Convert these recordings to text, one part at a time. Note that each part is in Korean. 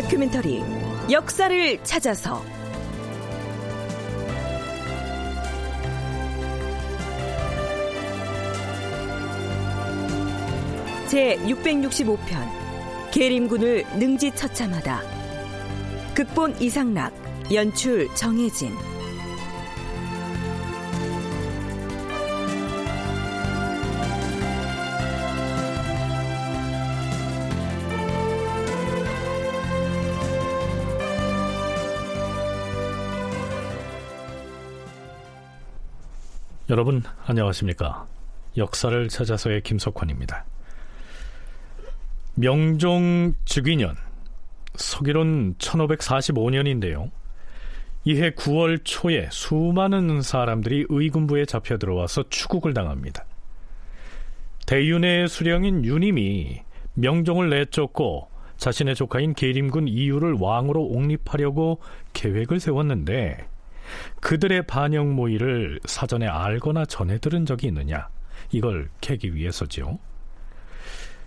다큐멘터리 역사를 찾아서. 제 665편 계림군을 능지처참하다. 극본 이상락 연출 정혜진 여러분 안녕하십니까? 역사를 찾아서의 김석환입니다. 명종 즉위년 서기론 1545년인데요. 이해 9월 초에 수많은 사람들이 의군부에 잡혀 들어와서 추국을 당합니다. 대윤의 수령인 윤임이 명종을 내쫓고 자신의 조카인 계림군 이유를 왕으로 옹립하려고 계획을 세웠는데 그들의 반영 모의를 사전에 알거나 전해 들은 적이 있느냐 이걸 캐기 위해서지요.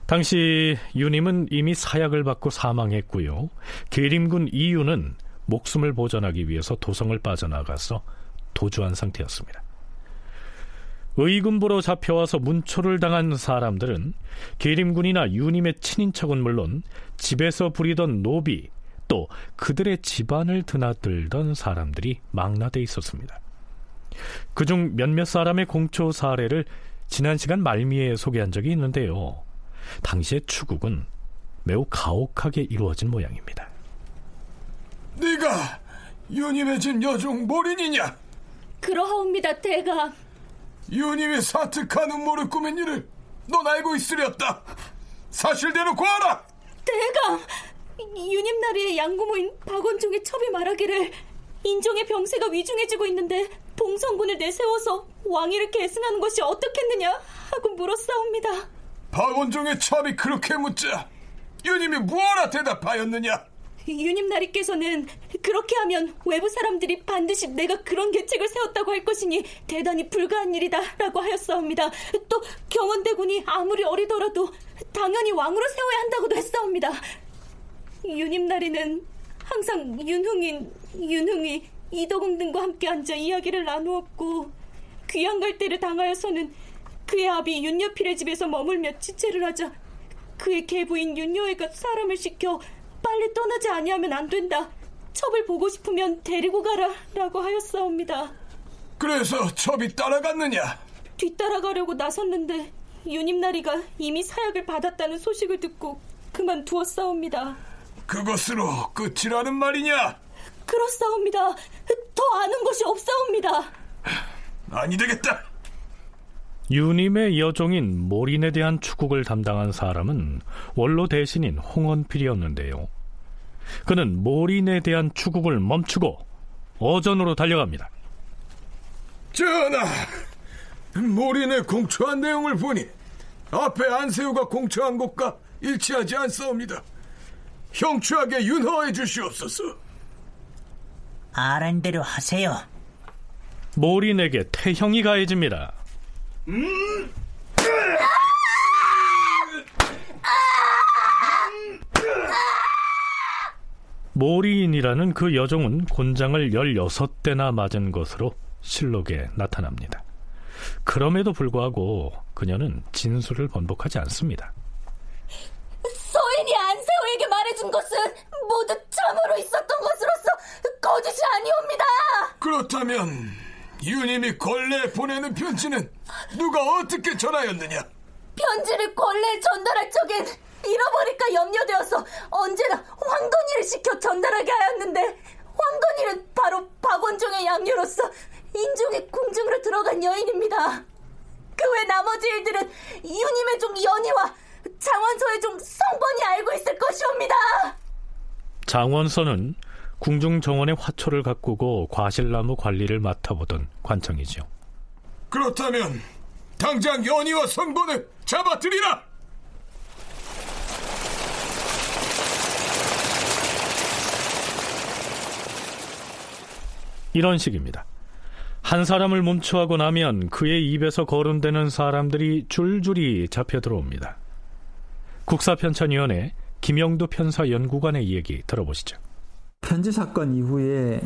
당시 유님은 이미 사약을 받고 사망했고요. 계림군 이유는 목숨을 보전하기 위해서 도성을 빠져나가서 도주한 상태였습니다. 의군부로 잡혀와서 문초를 당한 사람들은 계림군이나 유님의 친인척은 물론 집에서 부리던 노비 또 그들의 집안을 드나들던 사람들이 망라돼 있었습니다. 그중 몇몇 사람의 공초 사례를 지난 시간 말미에 소개한 적이 있는데요. 당시의 추국은 매우 가혹하게 이루어진 모양입니다. 네가 유님의 집 여종 모린이냐? 그러하옵니다, 대감. 유님이 사특한 음모를 꾸민 일을 넌 알고 있으렸다. 사실대로 고하라. 대감, 유님나리의 양고모인 박원종의 첩이 말하기를 인종의 병세가 위중해지고 있는데 봉성군을 내세워서 왕위를 계승하는 것이 어떻겠느냐 하고 물었사옵니다. 박원종의 첩이 그렇게 묻자 유님이 무엇라 대답하였느냐? 유님나리께서는 그렇게 하면 외부 사람들이 반드시 내가 그런 계책을 세웠다고 할 것이니 대단히 불가한 일이다 라고 하였사옵니다. 또 경원대군이 아무리 어리더라도 당연히 왕으로 세워야 한다고도 했사옵니다. 유님나리는 항상 윤흥인, 윤흥이, 이덕웅 등과 함께 앉아 이야기를 나누었고 귀양 갈대를 당하여서는 그의 아비 윤여필의 집에서 머물며 지체를 하자 그의 계부인 윤여애가 사람을 시켜 빨리 떠나지 아니하면 안 된다. 첩을 보고 싶으면 데리고 가라 라고 하였사옵니다. 그래서 첩이 따라갔느냐? 뒤따라가려고 나섰는데 유님나리가 이미 사약을 받았다는 소식을 듣고 그만 두었사옵니다. 그것으로 끝이라는 말이냐? 그렇사옵니다. 더 아는 것이 없사옵니다. 아니 되겠다. 유님의 여종인 모린에 대한 추국을 담당한 사람은 원로 대신인 홍원필이었는데요. 그는 모린에 대한 추국을 멈추고 어전으로 달려갑니다. 전하, 모린에 공초한 내용을 보니 앞에 안세우가 공초한 것과 일치하지 않사옵니다. 형추하게 윤허해 주시옵소서. 아란 대로 하세요. 모린에게 태형이 가해집니다. 음? 모리인이라는 그 여종은 곤장을 16대나 맞은 것으로 실록에 나타납니다. 그럼에도 불구하고 그녀는 진술을 번복하지 않습니다. 말해준 것은 모두 참으로 있었던 것으로서 거짓이 아니옵니다. 그렇다면 유님이 권례에 보내는 편지는 누가 어떻게 전하였느냐? 편지를 권례에 전달할 적엔 잃어버릴까 염려되어서 언제나 황건이를 시켜 전달하게 하였는데 황건이는 바로 박원종의 양녀로서 인종의 궁중으로 들어간 여인입니다. 그 외 나머지 일들은 이유님의 종 연희와 장원소의 종 성본이 알고 있을 것이옵니다. 장원서는 궁중 정원의 화초를 가꾸고 과실나무 관리를 맡아보던 관청이죠. 그렇다면 당장 연희와 성본을 잡아들이라. 이런 식입니다. 한 사람을 멈춰하고 나면 그의 입에서 거론되는 사람들이 줄줄이 잡혀 들어옵니다. 국사편찬위원회 김영도 편사 연구관의 얘기 들어보시죠. 편지 사건 이후에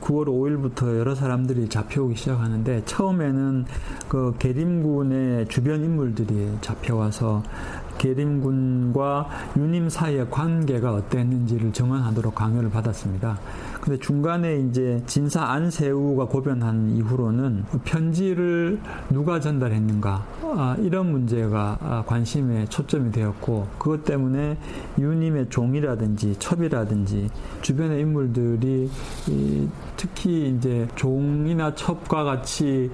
9월 5일부터 여러 사람들이 잡혀오기 시작하는데 처음에는 그 계림군의 주변 인물들이 잡혀와서 계림군과 유님 사이의 관계가 어땠는지를 증언하도록 강요를 받았습니다. 근데 중간에 이제 진사 안세우가 고변한 이후로는 편지를 누가 전달했는가 아, 이런 문제가 아, 관심의 초점이 되었고 그것 때문에 유님의 종이라든지 첩이라든지 주변의 인물들이 특히 이제 종이나 첩과 같이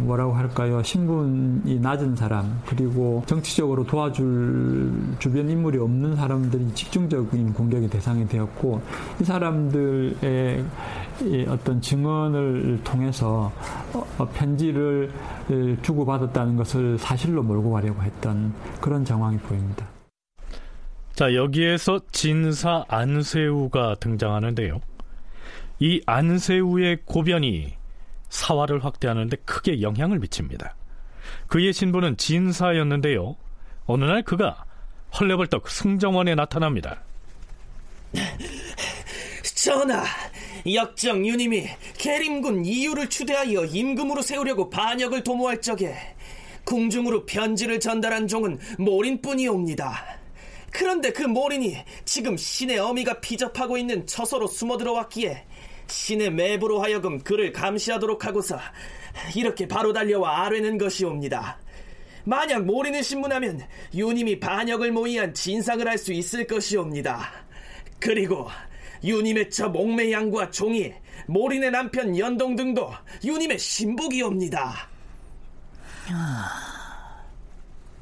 뭐라고 할까요? 신분이 낮은 사람 그리고 정치적으로 도와줄 주변 인물이 없는 사람들이 집중적인 공격의 대상이 되었고 이 사람들 사람들의 어떤 증언을 통해서 어, 편지를 주고받았다는 것을 사실로 몰고 가려고 했던 그런 정황이 보입니다. 자, 여기에서 진사 안세우가 등장하는데요. 이 안세우의 고변이 사화를 확대하는데 크게 영향을 미칩니다. 그의 신부는 진사였는데요. 어느 날 그가 헐레벌떡 승정원에 나타납니다. 전하, 역정 유님이 계림군 이유를 추대하여 임금으로 세우려고 반역을 도모할 적에 궁중으로 편지를 전달한 종은 모린뿐이옵니다. 그런데 그 모린이 지금 신의 어미가 피접하고 있는 처소로 숨어 들어왔기에 신의 매부로 하여금 그를 감시하도록 하고서 이렇게 바로 달려와 아뢰는 것이옵니다. 만약 모린을 신문하면 유님이 반역을 모의한 진상을 할수 있을 것이옵니다. 그리고 유님의 저 목매 양과 종이, 모린의 남편 연동 등도 유님의 신복이옵니다.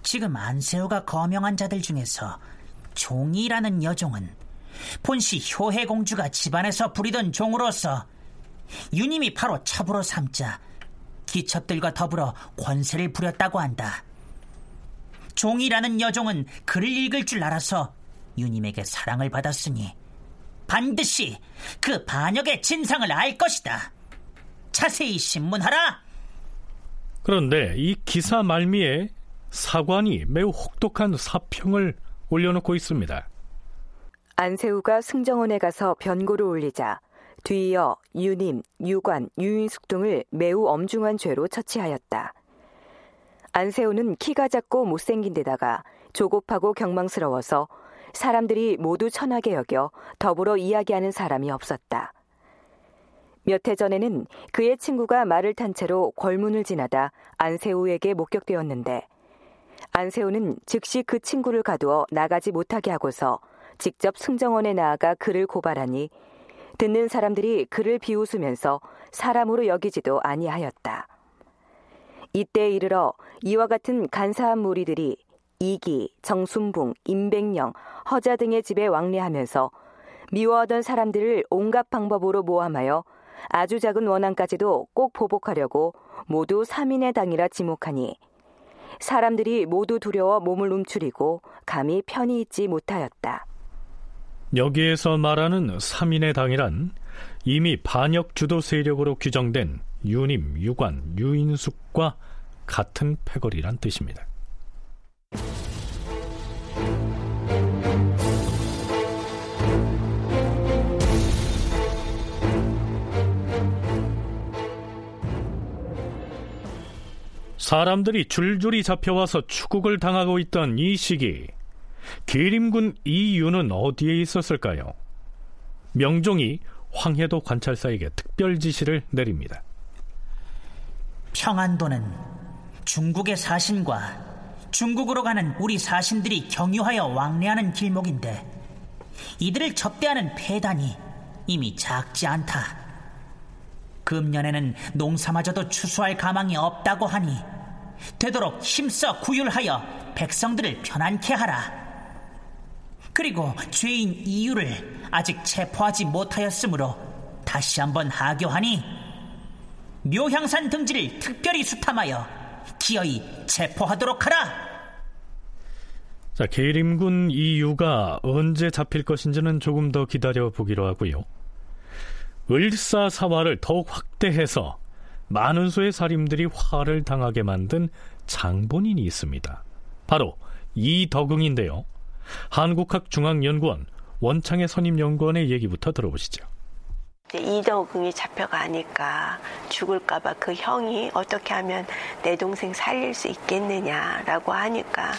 지금 안세호가 거명한 자들 중에서 종이라는 여종은 본시 효해공주가 집안에서 부리던 종으로서 유님이 바로 첩으로 삼자 기첩들과 더불어 권세를 부렸다고 한다. 종이라는 여종은 글을 읽을 줄 알아서 유님에게 사랑을 받았으니 반드시 그 반역의 진상을 알 것이다. 자세히 신문하라. 그런데 이 기사 말미에 사관이 매우 혹독한 사평을 올려놓고 있습니다. 안세우가 승정원에 가서 변고를 올리자 뒤이어 유님, 유관, 유인숙 등을 매우 엄중한 죄로 처치하였다. 안세우는 키가 작고 못생긴 데다가 조급하고 경망스러워서 사람들이 모두 천하게 여겨 더불어 이야기하는 사람이 없었다. 몇 해 전에는 그의 친구가 말을 탄 채로 궐문을 지나다 안세우에게 목격되었는데 안세우는 즉시 그 친구를 가두어 나가지 못하게 하고서 직접 승정원에 나아가 그를 고발하니 듣는 사람들이 그를 비웃으면서 사람으로 여기지도 아니하였다. 이때 이르러 이와 같은 간사한 무리들이 이기, 정순붕, 임백령, 허자 등의 집에 왕래하면서 미워하던 사람들을 온갖 방법으로 모함하여 아주 작은 원한까지도 꼭 보복하려고 모두 3인의 당이라 지목하니 사람들이 모두 두려워 몸을 움츠리고 감히 편히 있지 못하였다. 여기에서 말하는 3인의 당이란 이미 반역 주도 세력으로 규정된 유님, 유관, 유인숙과 같은 패거리란 뜻입니다. 사람들이 줄줄이 잡혀와서 추국을 당하고 있던 이 시기 계림군 이유는 어디에 있었을까요? 명종이 황해도 관찰사에게 특별 지시를 내립니다. 평안도는 중국의 사신과 중국으로 가는 우리 사신들이 경유하여 왕래하는 길목인데 이들을 접대하는 폐단이 이미 작지 않다. 금년에는 농사마저도 추수할 가망이 없다고 하니 되도록 힘써 구휼하여 백성들을 편안케 하라. 그리고 죄인 이유를 아직 체포하지 못하였으므로 다시 한번 하교하니 묘향산 등지를 특별히 수탐하여 기어이 체포하도록 하라. 자, 계림군 이유가 언제 잡힐 것인지는 조금 더 기다려 보기로 하고요. 을사사화를 더욱 확대해서 많은 수의 살인들이 화를 당하게 만든 장본인이 있습니다. 바로 이덕응인데요. 한국학중앙연구원 원창의 선임연구원의 얘기부터 들어보시죠. 이덕응이 잡혀가니까 죽을까봐 그 형이 어떻게 하면 내 동생 살릴 수 있겠느냐라고 하니까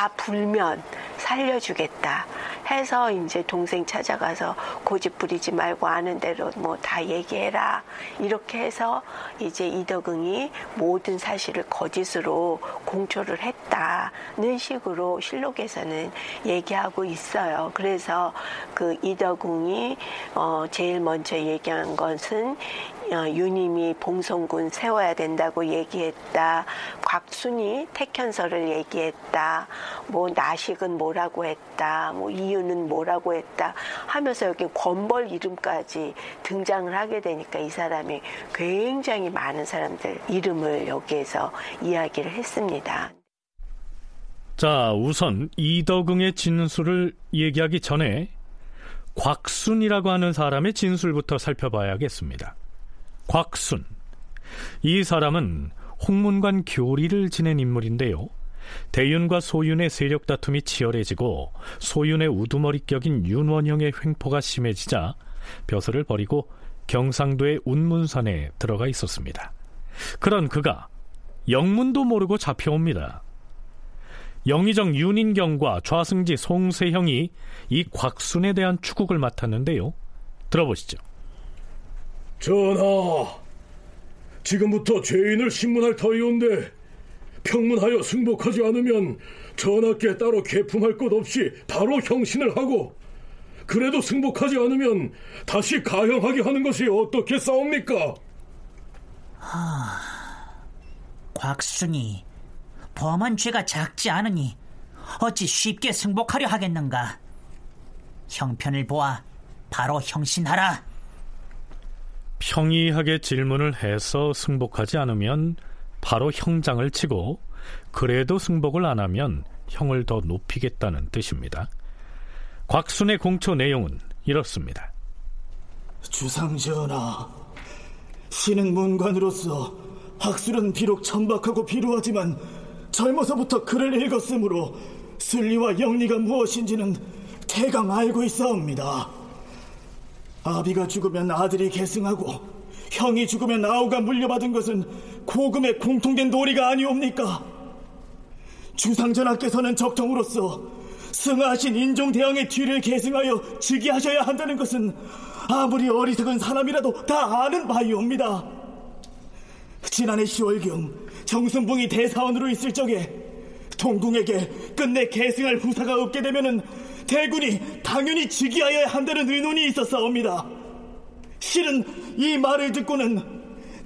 다 불면 살려주겠다 해서 이제 동생 찾아가서 고집 부리지 말고 아는 대로 뭐 다 얘기해라 이렇게 해서 이제 이덕응이 모든 사실을 거짓으로 공초를 했다는 식으로 실록에서는 얘기하고 있어요. 그래서 그 이덕응이 어 제일 먼저 얘기한 것은 어, 유님이 봉성군 세워야 된다고 얘기했다. 곽순이 택현서를 얘기했다. 뭐 나식은 뭐라고 했다. 뭐 이유는 뭐라고 했다. 하면서 여기 권벌 이름까지 등장을 하게 되니까 이 사람이 굉장히 많은 사람들 이름을 여기에서 이야기를 했습니다. 자, 우선 이덕응의 진술을 얘기하기 전에 곽순이라고 하는 사람의 진술부터 살펴봐야겠습니다. 곽순. 이 사람은 홍문관 교리를 지낸 인물인데요. 대윤과 소윤의 세력 다툼이 치열해지고 소윤의 우두머리격인 윤원형의 횡포가 심해지자 벼슬을 버리고 경상도의 운문산에 들어가 있었습니다. 그런 그가 영문도 모르고 잡혀옵니다. 영의정 윤인경과 좌승지 송세형이 이 곽순에 대한 추국을 맡았는데요. 들어보시죠. 전하, 지금부터 죄인을 신문할 터이온데 평문하여 승복하지 않으면 전하께 따로 개품할 것 없이 바로 형신을 하고 그래도 승복하지 않으면 다시 가형하게 하는 것이 어떻게 싸웁니까? 하... 곽순이 범한 죄가 작지 않으니 어찌 쉽게 승복하려 하겠는가? 형편을 보아 바로 형신하라. 평이하게 질문을 해서 승복하지 않으면 바로 형장을 치고 그래도 승복을 안 하면 형을 더 높이겠다는 뜻입니다. 곽순의 공초 내용은 이렇습니다. 주상전하, 신은 문관으로서 학술은 비록 천박하고 비루하지만 젊어서부터 글을 읽었으므로 순리와 영리가 무엇인지는 대강 알고 있사옵니다. 아비가 죽으면 아들이 계승하고 형이 죽으면 아우가 물려받은 것은 고금의 공통된 도리가 아니옵니까? 주상전하께서는 적정으로서 승하하신 인종대왕의 뒤를 계승하여 즉위하셔야 한다는 것은 아무리 어리석은 사람이라도 다 아는 바이옵니다. 지난해 10월경 정순붕이 대사원으로 있을 적에 동궁에게 끝내 계승할 후사가 없게 되면은 대군이 당연히 즉위하여야 한다는 의논이 있었사옵니다. 실은 이 말을 듣고는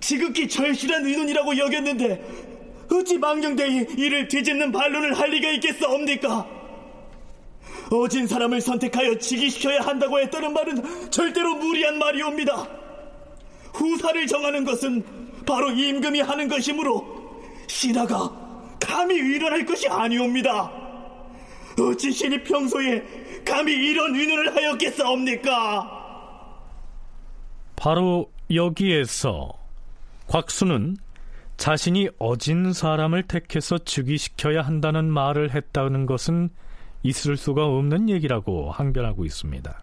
지극히 절실한 의논이라고 여겼는데 어찌 망령되이 이를 뒤집는 반론을 할 리가 있겠사옵니까? 어진 사람을 선택하여 즉위시켜야 한다고 했다는 말은 절대로 무리한 말이옵니다. 후사를 정하는 것은 바로 임금이 하는 것이므로 신하가 감히 의논할 것이 아니옵니다. 어찌 신이 평소에 감히 이런 의논을 하였겠사옵니까? 바로 여기에서 곽수는 자신이 어진 사람을 택해서 즉위시켜야 한다는 말을 했다는 것은 있을 수가 없는 얘기라고 항변하고 있습니다.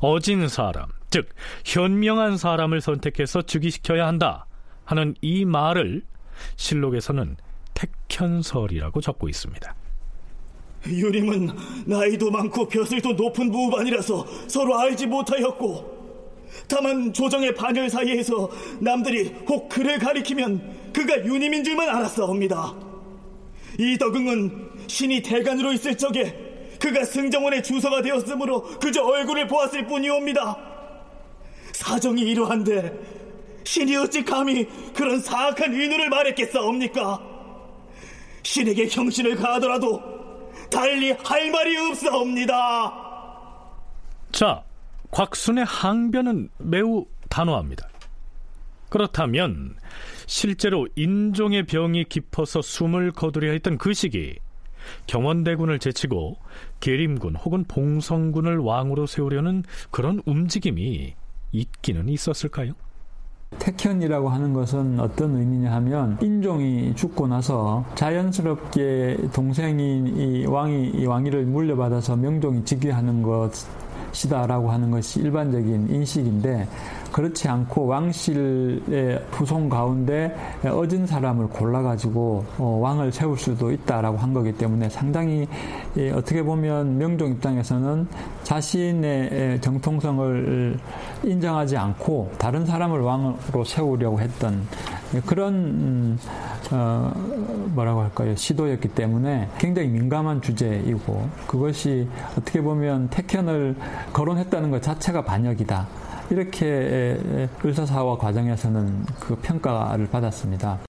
어진 사람, 즉 현명한 사람을 선택해서 즉위시켜야 한다 하는 이 말을 실록에서는 택현설이라고 적고 있습니다. 유림은 나이도 많고 벼슬도 높은 무반이라서 서로 알지 못하였고 다만 조정의 반열 사이에서 남들이 혹 그를 가리키면 그가 유님인 줄만 알았사옵니다. 이덕응은 신이 대간으로 있을 적에 그가 승정원의 주서가 되었으므로 그저 얼굴을 보았을 뿐이옵니다. 사정이 이러한데 신이 어찌 감히 그런 사악한 의논을 말했겠사옵니까? 신에게 형신을 가하더라도 달리 할 말이 없사옵니다. 자, 곽순의 항변은 매우 단호합니다. 그렇다면 실제로 인종의 병이 깊어서 숨을 거두려 했던 그 시기 경원대군을 제치고 계림군 혹은 봉성군을 왕으로 세우려는 그런 움직임이 있기는 있었을까요? 택현이라고 하는 것은 어떤 의미냐 하면 인종이 죽고 나서 자연스럽게 동생이 이 왕이 이 왕위를 물려받아서 명종이 즉위하는 것 이다라고 하는 것이 일반적인 인식인데 그렇지 않고 왕실의 후손 가운데 어진 사람을 골라가지고 어, 왕을 세울 수도 있다라고 한 거기 때문에 상당히 어떻게 보면 명종 입장에서는 자신의 정통성을 인정하지 않고 다른 사람을 왕으로 세우려고 했던 그런 음, 어, 뭐라고 할까요 시도였기 때문에 굉장히 민감한 주제이고 그것이 어떻게 보면 택현을 거론했다는 것 자체가 반역이다. 이렇게 의사사와 과정에서는 그 평가를 받았습니다.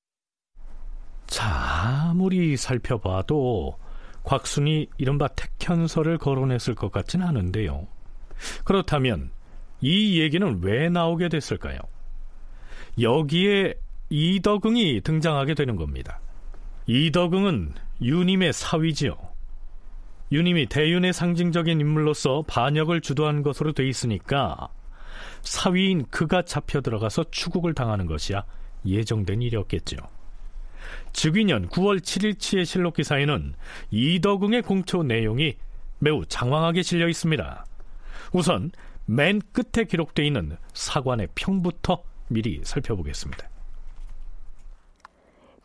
자, 아무리 살펴봐도 곽순이 이른바 택현설을 거론했을 것 같지는 않은데요. 그렇다면 이 얘기는 왜 나오게 됐을까요? 여기에 이덕응이 등장하게 되는 겁니다. 이덕응은 유님의 사위지요. 유님이 대윤의 상징적인 인물로서 반역을 주도한 것으로 돼 있으니까 사위인 그가 잡혀 들어가서 추국을 당하는 것이야 예정된 일이었겠죠. 즉위년 9월 7일치의 실록 기사에는 이덕응의 공초 내용이 매우 장황하게 실려 있습니다. 우선 맨 끝에 기록되어 있는 사관의 평부터 미리 살펴보겠습니다.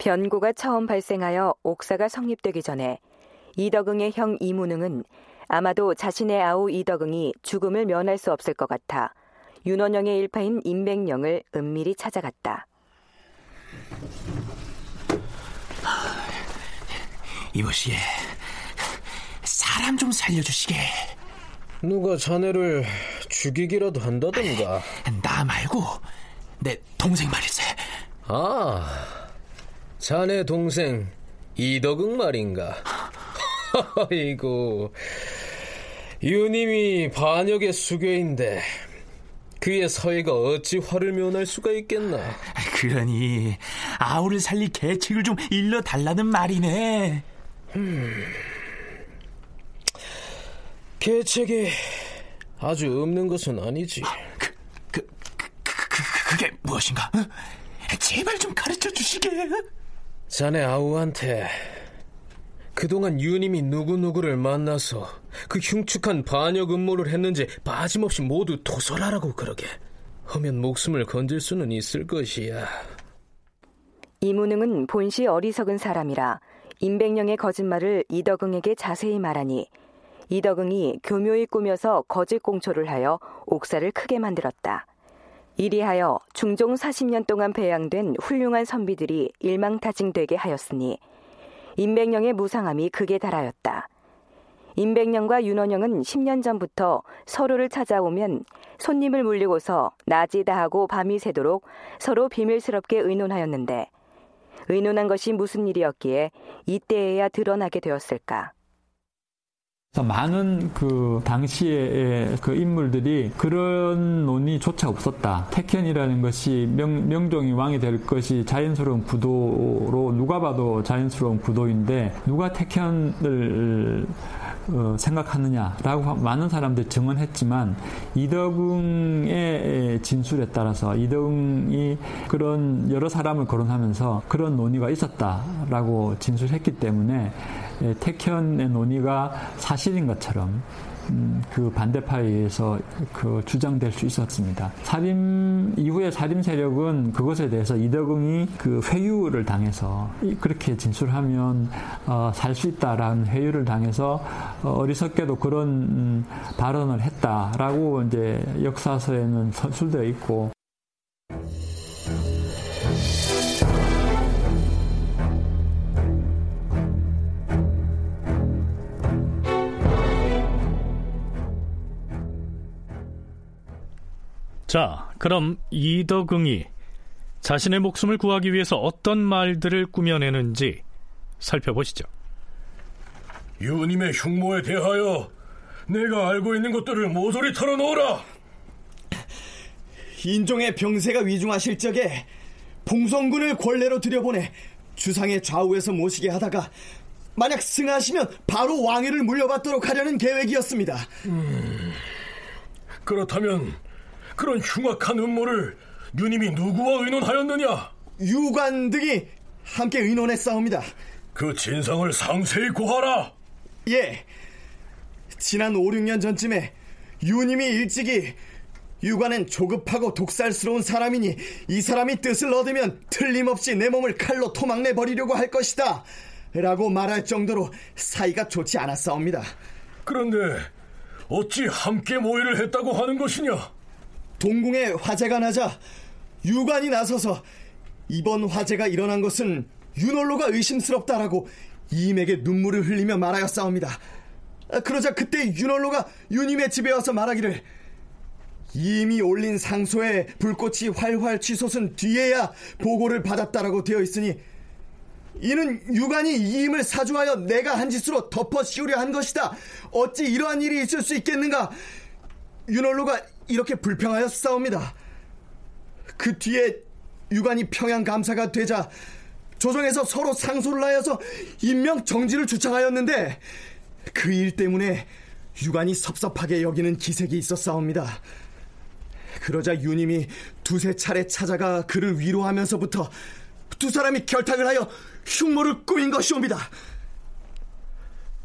변고가 처음 발생하여 옥사가 성립되기 전에 이덕응의 형 이문응은 아마도 자신의 아우 이덕응이 죽음을 면할 수 없을 것 같아 윤원영의 일파인 임백령을 은밀히 찾아갔다. 이보시에 사람 좀 살려주시게. 누가 자네를 죽이기라도 한다던가. 나 말고 내 동생 말일세. 아, 자네 동생 이덕응 말인가? 아이고, 유님이 반역의 수괴인데 그의 서해가 어찌 화를 면할 수가 있겠나? 그러니 아우를 살릴 계책을 좀 일러 달라는 말이네. 음, 계책이 아주 없는 것은 아니지. 그, 그, 그, 그, 그게 무엇인가? 제발 좀 가르쳐 주시게. 자네 아우한테 그동안 유님이 누구누구를 만나서 그 흉측한 반역 음모를 했는지 빠짐없이 모두 도설하라고 그러게. 하면 목숨을 건질 수는 있을 것이야. 이문응은 본시 어리석은 사람이라 임백령의 거짓말을 이덕응에게 자세히 말하니 이덕응이 교묘히 꾸며서 거짓 공초를 하여 옥사를 크게 만들었다. 이리하여 중종 40년 동안 배양된 훌륭한 선비들이 일망타징되게 하였으니 임백령의 무상함이 극에 달하였다. 임백령과 윤원영은 10년 전부터 서로를 찾아오면 손님을 물리고서 낮이 다하고 밤이 새도록 서로 비밀스럽게 의논하였는데 의논한 것이 무슨 일이었기에 이때에야 드러나게 되었을까? 많은 그 당시의 그 인물들이 그런 논의조차 없었다. 택현이라는 것이 명, 명종이 왕이 될 것이 자연스러운 구도로 누가 봐도 자연스러운 구도인데 누가 택현을 어, 생각하느냐라고 많은 사람들이 증언했지만 이덕응의 진술에 따라서 이덕응이 그런 여러 사람을 거론하면서 그런 논의가 있었다라고 진술했기 때문에 택현의 논의가 사실인 것처럼 음, 그 반대파에 의해서 그 주장될 수 있었습니다. 살인 이후에 살인 세력은 그것에 대해서 이덕응이 그 회유를 당해서 그렇게 진술하면 어, 살 수 있다라는 회유를 당해서 어, 리석게도 그런 음, 발언을 했다라고 이제 역사서에는 서술되어 있고. 자, 그럼 이덕응이 자신의 목숨을 구하기 위해서 어떤 말들을 꾸며내는지 살펴보시죠. 유님의 흉모에 대하여 내가 알고 있는 것들을 모조리 털어놓으라. 인종의 병세가 위중하실 적에 봉성군을 권례로 들여보내 주상의 좌우에서 모시게 하다가 만약 승하시면 바로 왕위를 물려받도록 하려는 계획이었습니다. 음, 그렇다면 그런 흉악한 음모를 유님이 누구와 의논하였느냐? 유관 등이 함께 의논했사옵니다. 그 진상을 상세히 고하라. 예. 지난 5, 6년 전쯤에 유님이 일찍이 유관은 조급하고 독살스러운 사람이니 이 사람이 뜻을 얻으면 틀림없이 내 몸을 칼로 토막내 버리려고 할 것이다. 라고 말할 정도로 사이가 좋지 않았사옵니다. 그런데 어찌 함께 모의를 했다고 하는 것이냐? 동궁에 화재가 나자 유관이 나서서 이번 화재가 일어난 것은 윤월로가 의심스럽다라고 이임에게 눈물을 흘리며 말하였사옵니다. 그러자 그때 윤월로가 유님의 집에 와서 말하기를 이미 올린 상소에 불꽃이 활활 치솟은 뒤에야 보고를 받았다라고 되어 있으니 이는 유관이 이임을 사주하여 내가 한 짓으로 덮어 씌우려 한 것이다. 어찌 이러한 일이 있을 수 있겠는가? 윤월로가 이렇게 불평하여 싸웁니다. 그 뒤에 유관이 평양 감사가 되자 조정에서 서로 상소를 하여서 임명 정지를 주창하였는데 그 일 때문에 유관이 섭섭하게 여기는 기색이 있었사옵니다. 그러자 유님이 두세 차례 찾아가 그를 위로하면서부터 두 사람이 결탁을 하여 흉모를 꾸민 것이옵니다.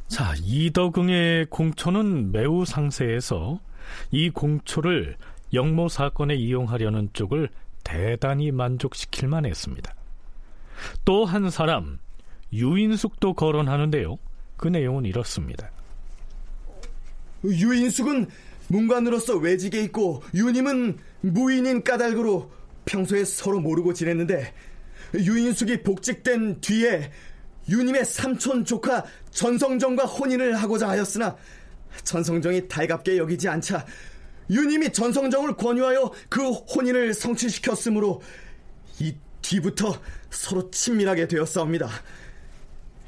자, 이덕응의 공초는 매우 상세해서 이 공초를 영모 사건에 이용하려는 쪽을 대단히 만족시킬 만했습니다. 또 한 사람 유인숙도 거론하는데요. 그 내용은 이렇습니다. 유인숙은 문관으로서 외직에 있고 유님은 무인인 까닭으로 평소에 서로 모르고 지냈는데 유인숙이 복직된 뒤에 유님의 삼촌 조카 전성정과 혼인을 하고자 하였으나 전성정이 달갑게 여기지 않자 유님이 전성정을 권유하여 그 혼인을 성취시켰으므로 이 뒤부터 서로 친밀하게 되었사옵니다.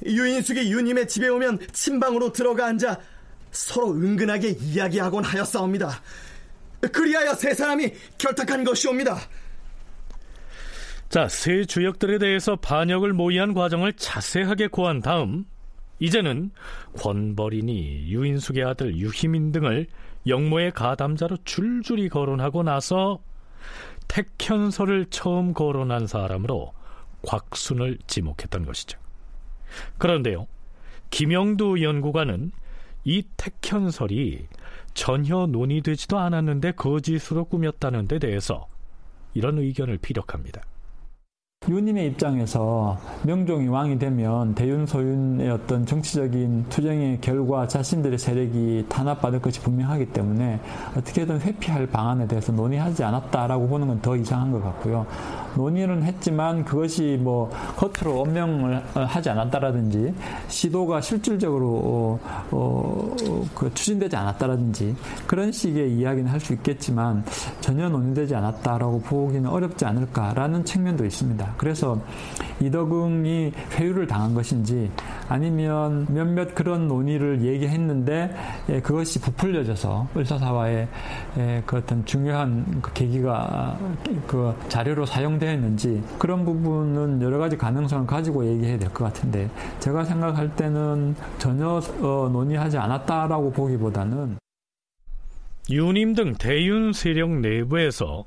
유인숙이 유님의 집에 오면 침방으로 들어가 앉아 서로 은근하게 이야기하곤 하였사옵니다. 그리하여 세 사람이 결탁한 것이옵니다. 자, 세 주역들에 대해서 반역을 모의한 과정을 자세하게 고한 다음 이제는 권벌인이 유인숙의 아들 유희민 등을 영모의 가담자로 줄줄이 거론하고 나서 택현설을 처음 거론한 사람으로 곽순을 지목했던 것이죠. 그런데요, 김영두 연구관은 이 택현설이 전혀 논의되지도 않았는데 거짓으로 꾸몄다는 데 대해서 이런 의견을 피력합니다. 유님의 입장에서 명종이 왕이 되면 대윤 소윤의 어떤 정치적인 투쟁의 결과 자신들의 세력이 탄압받을 것이 분명하기 때문에 어떻게든 회피할 방안에 대해서 논의하지 않았다라고 보는 건 더 이상한 것 같고요. 논의는 했지만 그것이 뭐 겉으로 언명을 하지 않았다라든지 시도가 실질적으로 어, 어, 그 추진되지 않았다라든지 그런 식의 이야기는 할 수 있겠지만 전혀 논의되지 않았다라고 보기는 어렵지 않을까라는 측면도 있습니다. 그래서 이덕응이 회유를 당한 것인지 아니면 몇몇 그런 논의를 얘기했는데 예, 그것이 부풀려져서 을사사화의 예, 그 어떤 중요한 그 계기가 그 자료로 사용되었는지 그런 부분은 여러 가지 가능성을 가지고 얘기해야 될 것 같은데 제가 생각할 때는 전혀 어, 논의하지 않았다라고 보기보다는 유님 등 대윤 세력 내부에서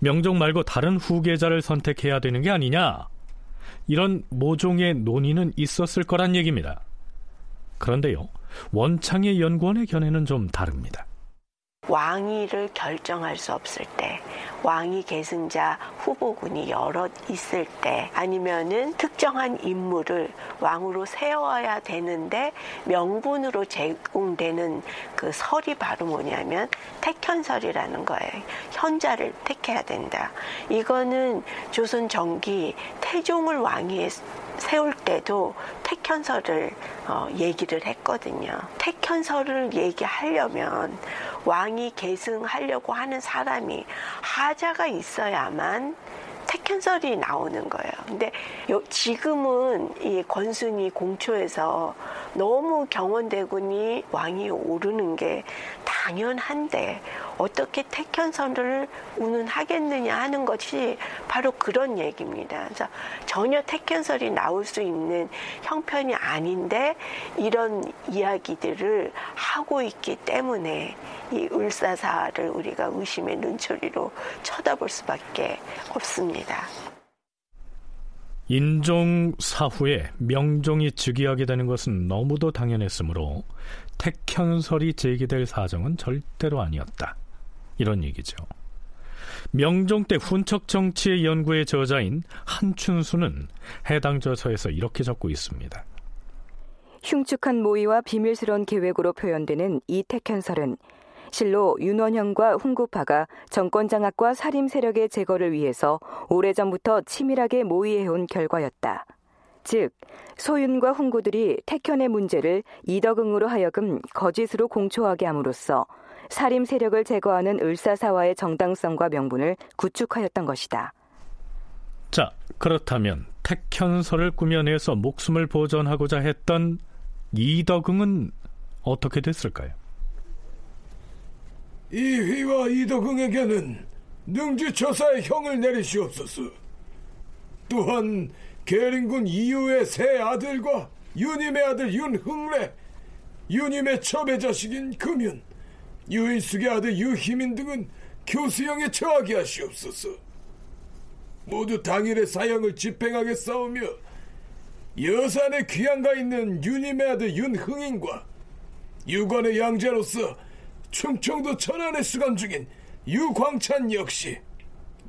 명종 말고 다른 후계자를 선택해야 되는 게 아니냐 이런 모종의 논의는 있었을 거란 얘기입니다. 그런데요 원창의 연구원의 견해는 좀 다릅니다. 왕위를 결정할 수 없을 때 왕위 계승자 후보군이 여럿 있을 때 아니면은 특정한 인물을 왕으로 세워야 되는데 명분으로 제공되는 그 설이 바로 뭐냐면 택현설이라는 거예요. 현자를 택해야 된다. 이거는 조선 정기 태종을 왕위에 세울 때도 택현설을 어, 얘기를 했거든요. 택현설을 얘기하려면 왕이 계승하려고 하는 사람이 하자가 있어야만 태켄설이 나오는 거예요. 근데 지금은 이 권순이 공초에서 너무 경원대군이 왕이 오르는 게 당연한데 어떻게 태켄설을 운운하겠느냐 하는 것이 바로 그런 얘기입니다. 그래서 전혀 태켄설이 나올 수 있는 형편이 아닌데 이런 이야기들을 하고 있기 때문에 이 을사사를 우리가 의심의 눈초리로 쳐다볼 수밖에 없습니다. 인종 사후에 명종이 즉위하게 되는 것은 너무도 당연했으므로 택현설이 제기될 사정은 절대로 아니었다. 이런 얘기죠. 명종 때 훈척 정치의 연구의 저자인 한춘수는 해당 저서에서 이렇게 적고 있습니다. 흉측한 모의와 비밀스러운 계획으로 표현되는 이 택현설은 실로 윤원형과 훈구파가 정권 장악과 살림 세력의 제거를 위해서 오래전부터 치밀하게 모의해온 결과였다. 즉, 소윤과 훈구들이 택현의 문제를 이덕응으로 하여금 거짓으로 공초하게 함으로써 살림 세력을 제거하는 을사사화의 정당성과 명분을 구축하였던 것이다. 자, 그렇다면 택현설을 꾸며내서 목숨을 보존하고자 했던 이덕응은 어떻게 됐을까요? 이휘와 이덕응에게는 능지처사의 형을 내리시옵소서. 또한 계린군 이유의 세 아들과 유님의 아들 윤흥래, 유님의 첩의 자식인 금윤, 유인숙의 아들 유희민 등은 교수형에 처하게 하시옵소서. 모두 당일의 사형을 집행하게 싸우며 여산의 귀양가 있는 유님의 아들 윤흥인과 유관의 양자로서 충청도 천안에 수감 중인 유광찬 역시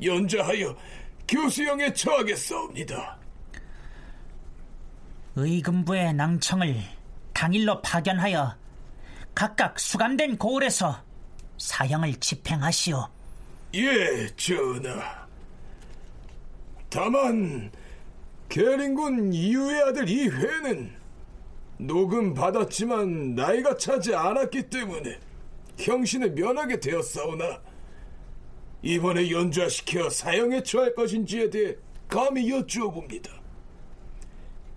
연자하여 교수형에 처하겠사옵니다. 의금부의 낭청을 당일로 파견하여 각각 수감된 고을에서 사형을 집행하시오. 예, 전하. 다만 계린군 이유의 아들 이회는 녹음 받았지만 나이가 차지 않았기 때문에 형신을 면하게 되었사오나 이번에 연좌시켜 사형에 처할 것인지에 대해 감히 여쭈어봅니다.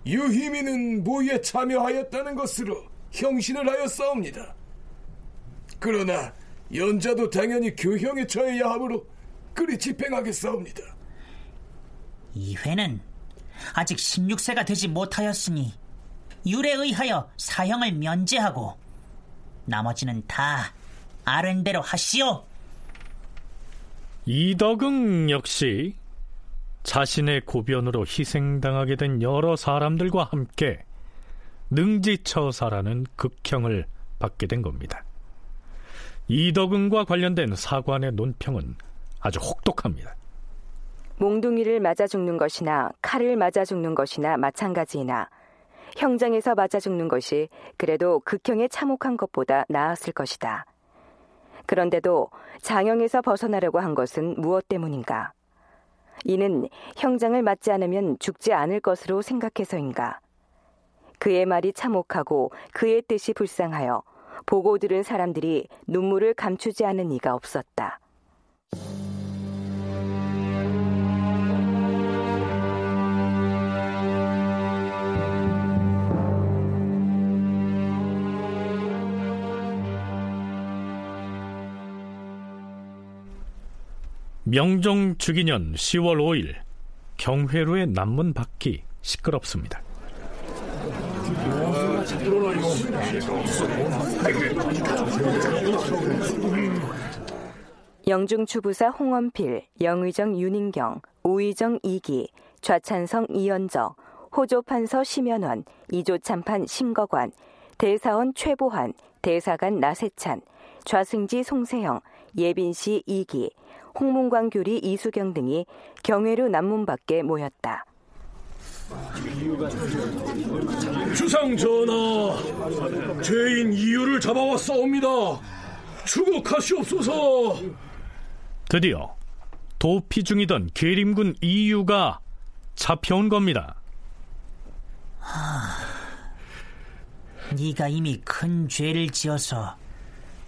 유희민은 모의에 참여하였다는 것으로 형신을 하였사옵니다. 그러나 연자도 당연히 교형에 처해야 하므로 그리 집행하겠사옵니다. 이회는 아직 16세가 되지 못하였으니 율에 의하여 사형을 면제하고 나머지는 다 아른대로 하시오. 이덕응 역시 자신의 고변으로 희생당하게 된 여러 사람들과 함께 능지처사라는 극형을 받게 된 겁니다. 이덕응과 관련된 사관의 논평은 아주 혹독합니다. 몽둥이를 맞아 죽는 것이나 칼을 맞아 죽는 것이나 마찬가지이나 형장에서 맞아 죽는 것이 그래도 극형에 참혹한 것보다 나았을 것이다. 그런데도 장형에서 벗어나려고 한 것은 무엇 때문인가? 이는 형장을 맞지 않으면 죽지 않을 것으로 생각해서인가? 그의 말이 참혹하고 그의 뜻이 불쌍하여 보고 들은 사람들이 눈물을 감추지 않은 이가 없었다. 명종 주기년 10월 5일 경회로의 남문 밖이 시끄럽습니다. 영중 추부사 홍원필, 영의정 윤인경, 우의정 이기, 좌찬성 이연저, 호조판서 심연원, 이조참판 신거관, 대사원 최보환, 대사관 나세찬, 좌승지 송세영, 예빈시 이기, 홍문광 교리 이수경 등이 경회로 남문 밖에 모였다. 주상 전하, 죄인 이유를 잡아왔사옵니다. 추국하시옵소서. 드디어 도피 중이던 계림군 이유가 잡혀온 겁니다. 하, 네가 이미 큰 죄를 지어서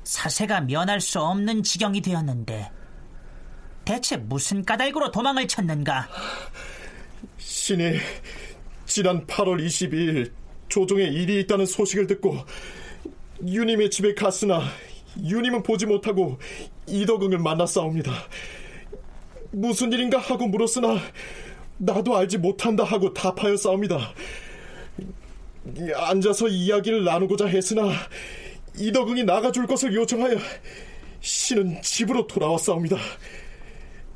사세가 면할 수 없는 지경이 되었는데 대체 무슨 까닭으로 도망을 쳤는가? 신이 지난 8월 22일 조정에 일이 있다는 소식을 듣고 유님의 집에 갔으나 유님은 보지 못하고 이덕응을 만났사옵니다. 무슨 일인가 하고 물었으나 나도 알지 못한다 하고 답하였사옵니다. 앉아서 이야기를 나누고자 했으나 이덕응이 나가줄 것을 요청하여 신은 집으로 돌아왔사옵니다.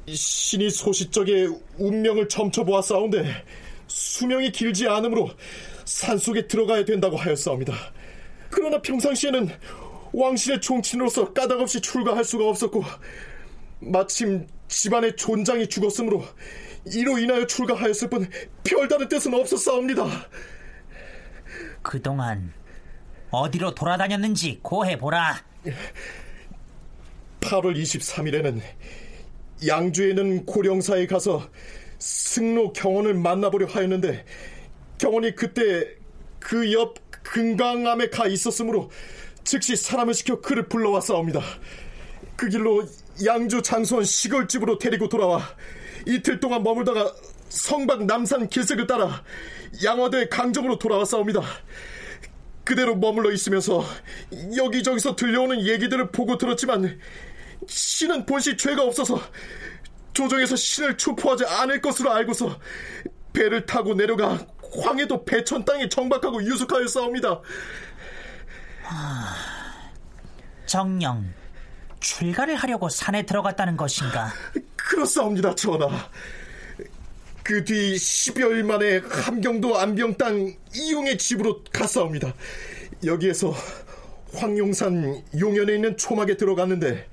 신이 소시적에 운명을 점쳐보았사온데 수명이 길지 않으므로 산속에 들어가야 된다고 하였사옵니다. 그러나 평상시에는 왕실의 종친으로서 까닭없이 출가할 수가 없었고 마침 집안의 존장이 죽었으므로 이로 인하여 출가하였을 뿐 별다른 뜻은 없었사옵니다. 그동안 어디로 돌아다녔는지 고해보라. 8월 23일에는 양주에 있는 고령사에 가서 승로 경원을 만나보려 하였는데 경원이 그때 그 옆 금강암에 가 있었으므로 즉시 사람을 시켜 그를 불러왔사옵니다. 그 길로 양주 장수원 시골집으로 데리고 돌아와 이틀 동안 머물다가 성박 남산 길색을 따라 양화대 강정으로 돌아왔사옵니다. 그대로 머물러 있으면서 여기저기서 들려오는 얘기들을 보고 들었지만 신은 본시 죄가 없어서 조정에서 신을 추포하지 않을 것으로 알고서 배를 타고 내려가 황해도 배천 땅에 정박하고 유숙하여 싸웁니다. 하... 정령 출가를 하려고 산에 들어갔다는 것인가? 그렇사옵니다, 전하. 그 뒤 10여일 만에 함경도 안병 땅 이용의 집으로 갔사옵니다. 여기에서 황용산 용연에 있는 초막에 들어갔는데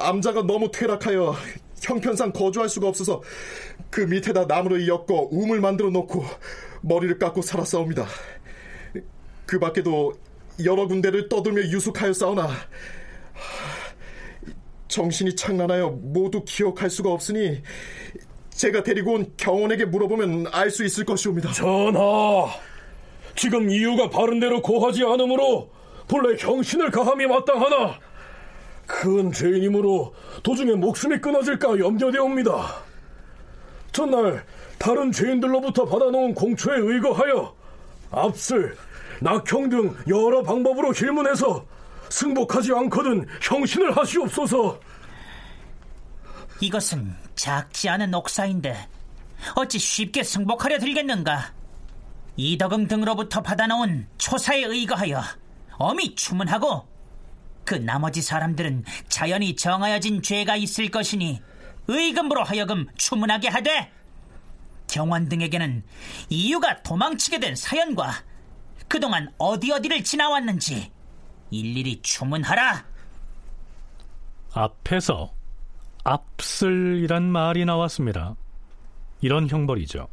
암자가 너무 퇴락하여 형편상 거주할 수가 없어서 그 밑에다 나무를 엮어 우물 만들어 놓고 머리를 깎고 살았사옵니다. 그 밖에도 여러 군데를 떠돌며 유숙하여 싸우나 정신이 창난하여 모두 기억할 수가 없으니 제가 데리고 온 경원에게 물어보면 알 수 있을 것이옵니다. 전하, 지금 이유가 바른 대로 고하지 않으므로 본래 형신을 가함이 마땅하나 큰 죄인이므로 도중에 목숨이 끊어질까 염려되옵니다. 전날 다른 죄인들로부터 받아놓은 공초에 의거하여 압슬, 낙형 등 여러 방법으로 질문해서 승복하지 않거든 형신을 하시옵소서. 이것은 작지 않은 옥사인데 어찌 쉽게 승복하려 들겠는가? 이덕음 등으로부터 받아놓은 초사에 의거하여 엄히 추문하고 그 나머지 사람들은 자연히 정하여진 죄가 있을 것이니 의금으로 하여금 추문하게 하되 경원 등에게는 이유가 도망치게 된 사연과 그동안 어디 어디를 지나왔는지 일일이 추문하라. 앞에서 앞슬이란 말이 나왔습니다. 이런 형벌이죠.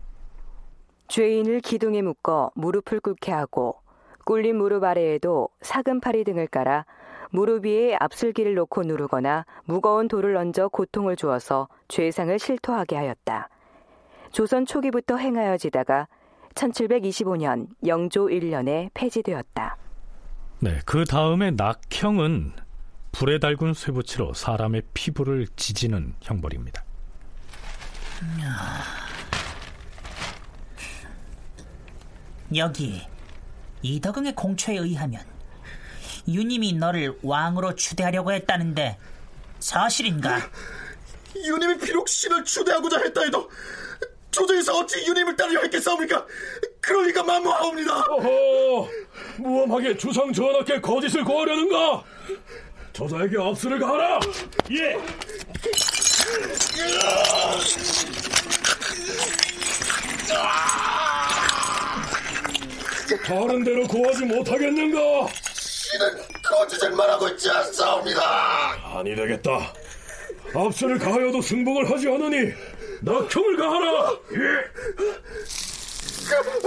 죄인을 기둥에 묶어 무릎을 꿇게 하고 꿀린 무릎 아래에도 사금파리 등을 깔아 무릎 위에 앞슬기를 놓고 누르거나 무거운 돌을 얹어 고통을 주어서 죄상을 실토하게 하였다. 조선 초기부터 행하여지다가 1725년 영조 1년에 폐지되었다. 네, 그 다음에 낙형은 불에 달군 쇠붙이로 사람의 피부를 지지는 형벌입니다. 여기 이덕응의 공초에 의하면 유님이 너를 왕으로 추대하려고 했다는데 사실인가? 유님이 비록 신을 추대하고자 했다 해도 조정에서 어찌 유님을 따르려 했겠사옵니까? 그럴 리가 만무하옵니다. 어허, 무엄하게 주상 전하께 거짓을 고하려는가? 저자에게 압수를 가하라. 예. 다른 대로 구하지 못하겠는가? 신은 거짓을만 하고 있지 않사옵니다. 아니 되겠다. 압수를 가하여도 승복을 하지 않으니 낙형을 가하라. 예.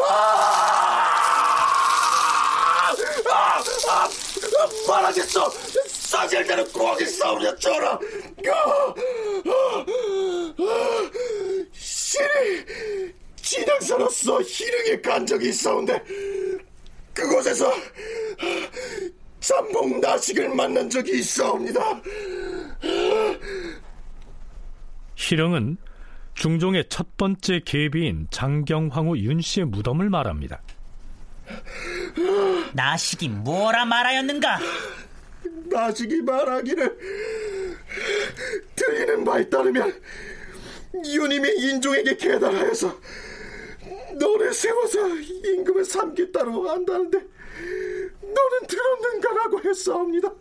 아, 아, 말하겠어. 사실대로 구하겠사오냐 전하. 신이 진행사로서 희릉에 간 적이 있어온데 그곳에서 잠봉 나식을 만난 적이 있어옵니다. 필영은 중종의 첫 번째 계비인 장경황후 윤 씨의 무덤을 말합니다. 나식이 뭐라 말하였는가? 나식이 말하기를 들리는 바에 따르면 유님이 인종에게 계달하여서 너를 세워서 임금을 삼겠다고 한다는데 너는 들었는가라고 했사옵니다.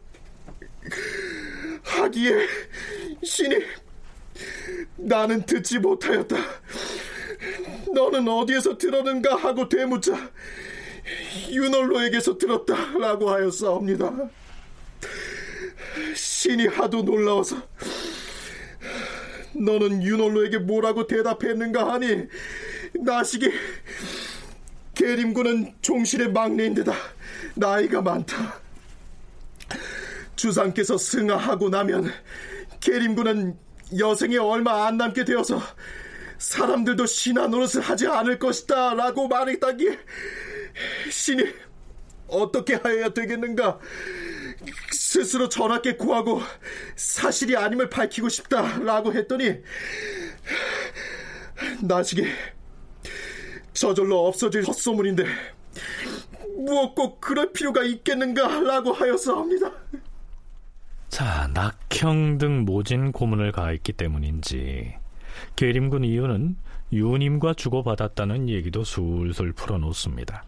하기에 신이 나는 듣지 못하였다. 너는 어디에서 들었는가 하고 되묻자 윤월로에게서 들었다라고 하였사옵니다. 신이 하도 놀라워서 너는 윤월로에게 뭐라고 대답했는가 하니 나시기 계림군은 종실의 막내인데다 나이가 많다. 주상께서 승하하고 나면 계림군은 여생에 얼마 안 남게 되어서 사람들도 신하 노릇을 하지 않을 것이다 라고 말했다기에 신이 어떻게 하여야 되겠는가 스스로 전하께 구하고 사실이 아님을 밝히고 싶다 라고 했더니 나시게 저절로 없어질 헛소문인데 무엇 꼭 그럴 필요가 있겠는가라고 하였사옵니다. 자, 낙형 등 모진 고문을 가했기 때문인지 계림군 이유는 유님과 주고받았다는 얘기도 술술 풀어놓습니다.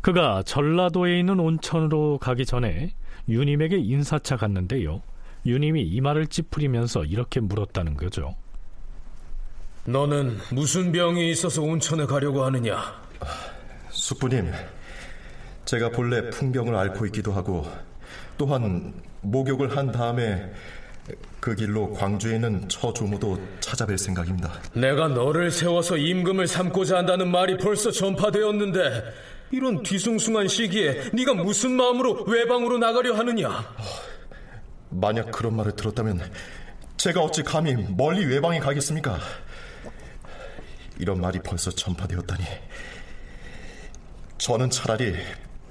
그가 전라도에 있는 온천으로 가기 전에 유님에게 인사차 갔는데요. 유님이 이 말을 찌푸리면서 이렇게 물었다는 거죠. 너는 무슨 병이 있어서 온천에 가려고 하느냐? 숙부님, 제가 본래 풍병을 앓고 있기도 하고 또한 목욕을 한 다음에 그 길로 광주에 있는 처조모도 찾아뵐 생각입니다. 내가 너를 세워서 임금을 삼고자 한다는 말이 벌써 전파되었는데 이런 뒤숭숭한 시기에 네가 무슨 마음으로 외방으로 나가려 하느냐? 만약 그런 말을 들었다면 제가 어찌 감히 멀리 외방에 가겠습니까? 이런 말이 벌써 전파되었다니 저는 차라리